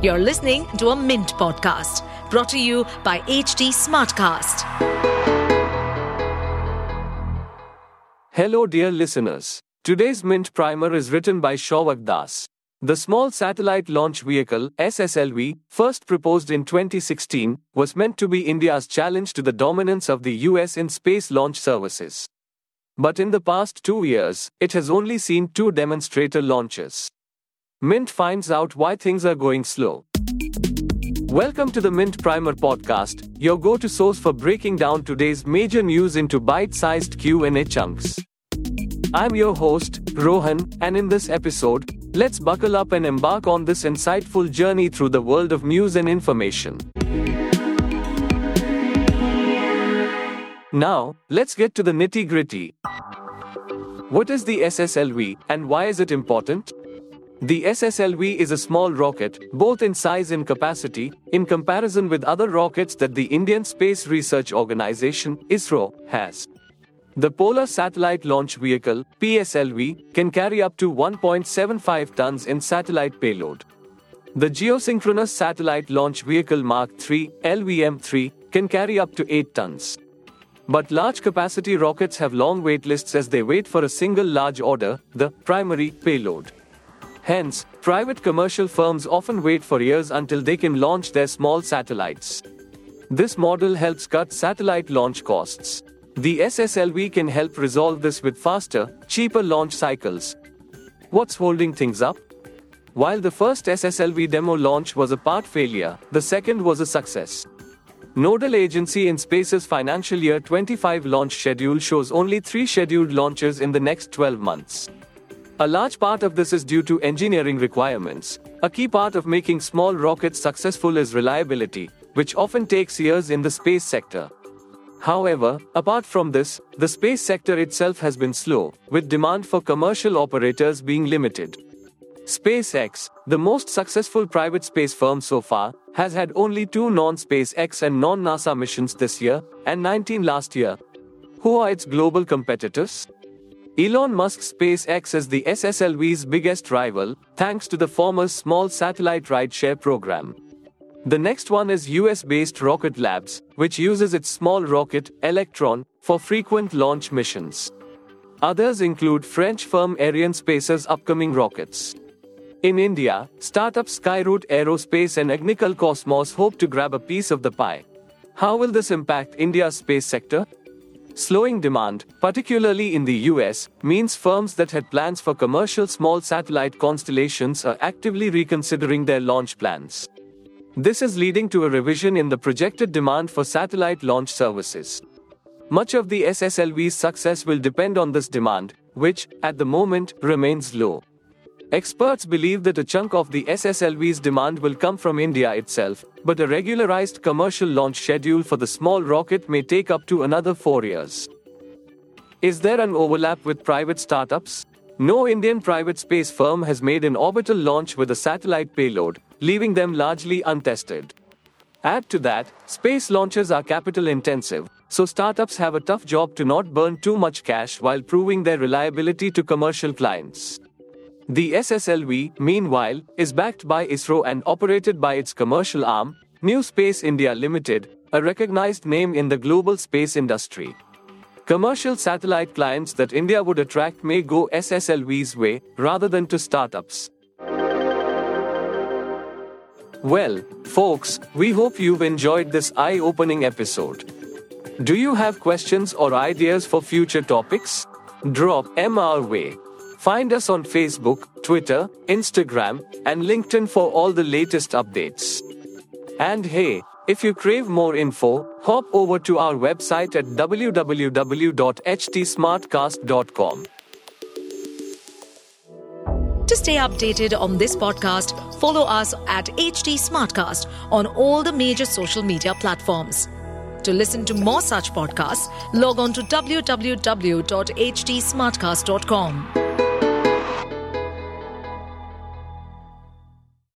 You're listening to a Mint podcast brought to you by HT Smartcast. Hello, dear listeners. Today's Mint Primer is written by Shouvik Das. The Small Satellite Launch Vehicle, SSLV, first proposed in 2016, was meant to be India's challenge to the dominance of the US in space launch services. But in the past two years, it has only seen two demonstrator launches. Mint finds out why things are going slow. Welcome to the Mint Primer podcast, your go-to source for breaking down today's major news into bite-sized Q&A chunks. I'm your host, Rohan, and in this episode, let's buckle up and embark on this insightful journey through the world of news and information. Now, let's get to the nitty-gritty. What is the SSLV and why is it important? The SSLV is a small rocket, both in size and capacity, in comparison with other rockets that the Indian Space Research Organization, ISRO, has. The Polar Satellite Launch Vehicle, PSLV, can carry up to 1.75 tons in satellite payload. The Geosynchronous Satellite Launch Vehicle Mark III, LVM3, can carry up to 8 tons. But large capacity rockets have long wait lists as they wait for a single large order, the primary payload. Hence, private commercial firms often wait for years until they can launch their small satellites. This model helps cut satellite launch costs. The SSLV can help resolve this with faster, cheaper launch cycles. What's holding things up? While the first SSLV demo launch was a part failure, the second was a success. Nodal Agency IN-SPACe's financial year 25 launch schedule shows only three scheduled launches in the next 12 months. A large part of this is due to engineering requirements. A key part of making small rockets successful is reliability, which often takes years in the space sector. However, apart from this, the space sector itself has been slow, with demand for commercial operators being limited. SpaceX, the most successful private space firm so far, has had only two non SpaceX and non NASA missions this year, and 19 last year. Who are its global competitors? Elon Musk's SpaceX is the SSLV's biggest rival, thanks to the former's small satellite rideshare program. The next one is US based Rocket Labs, which uses its small rocket, Electron, for frequent launch missions. Others include French firm Arianespace's upcoming rockets. In India, startups Skyroot Aerospace and Agnikul Cosmos hope to grab a piece of the pie. How will this impact India's space sector? Slowing demand, particularly in the US, means firms that had plans for commercial small satellite constellations are actively reconsidering their launch plans. This is leading to a revision in the projected demand for satellite launch services. Much of the SSLV's success will depend on this demand, which, at the moment, remains low. Experts believe that a chunk of the SSLV's demand will come from India itself, but a regularized commercial launch schedule for the small rocket may take up to another four years. Is there an overlap with private startups? No Indian private space firm has made an orbital launch with a satellite payload, leaving them largely untested. Add to that, space launches are capital intensive, so startups have a tough job to not burn too much cash while proving their reliability to commercial clients. The SSLV, meanwhile, is backed by ISRO and operated by its commercial arm, New Space India Limited, a recognized name in the global space industry. Commercial satellite clients that India would attract may go SSLV's way rather than to startups. Well, folks, we hope you've enjoyed this eye opening episode. Do you have questions or ideas for future topics? Drop our way. Find us on Facebook, Twitter, Instagram, and LinkedIn for all the latest updates. And hey, if you crave more info, hop over to our website at www.htsmartcast.com. To stay updated on this podcast, follow us at HT Smartcast on all the major social media platforms. To listen to more such podcasts, log on to www.htsmartcast.com.